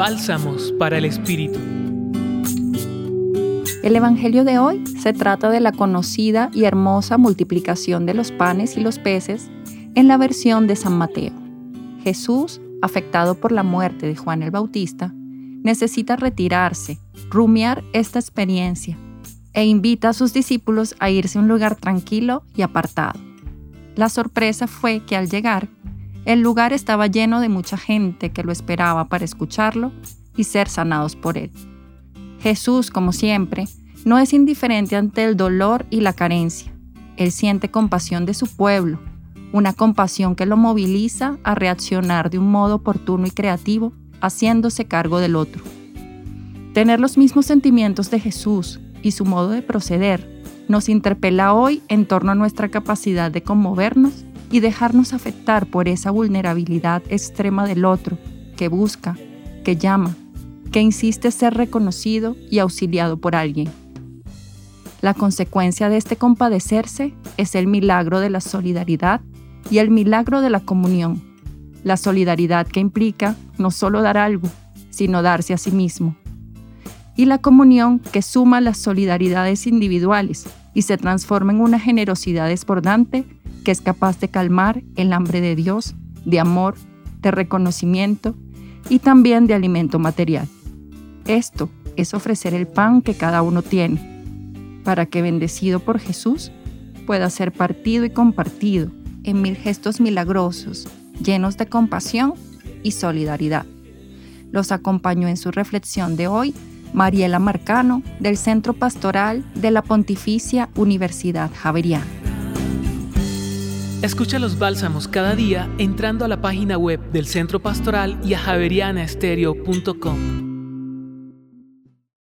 Bálsamos para el Espíritu. El Evangelio de hoy se trata de la conocida y hermosa multiplicación de los panes y los peces en la versión de San Mateo. Jesús, afectado por la muerte de Juan el Bautista, necesita retirarse, rumiar esta experiencia e invita a sus discípulos a irse a un lugar tranquilo y apartado. La sorpresa fue que al llegar, el lugar estaba lleno de mucha gente que lo esperaba para escucharlo y ser sanados por él. Jesús, como siempre, no es indiferente ante el dolor y la carencia. Él siente compasión de su pueblo, una compasión que lo moviliza a reaccionar de un modo oportuno y creativo, haciéndose cargo del otro. Tener los mismos sentimientos de Jesús y su modo de proceder nos interpela hoy en torno a nuestra capacidad de conmovernos y dejarnos afectar por esa vulnerabilidad extrema del otro que busca, que llama, que insiste ser reconocido y auxiliado por alguien. La consecuencia de este compadecerse es el milagro de la solidaridad y el milagro de la comunión. La solidaridad que implica no solo dar algo, sino darse a sí mismo. Y la comunión que suma las solidaridades individuales y se transforma en una generosidad desbordante que es capaz de calmar el hambre de Dios, de amor, de reconocimiento y también de alimento material. Esto es ofrecer el pan que cada uno tiene, para que bendecido por Jesús pueda ser partido y compartido en mil gestos milagrosos, llenos de compasión y solidaridad. Los acompañó en su reflexión de hoy Mariela Marcano del Centro Pastoral de la Pontificia Universidad Javeriana. Escucha los bálsamos cada día entrando a la página web del Centro Pastoral y a javerianaestereo.com.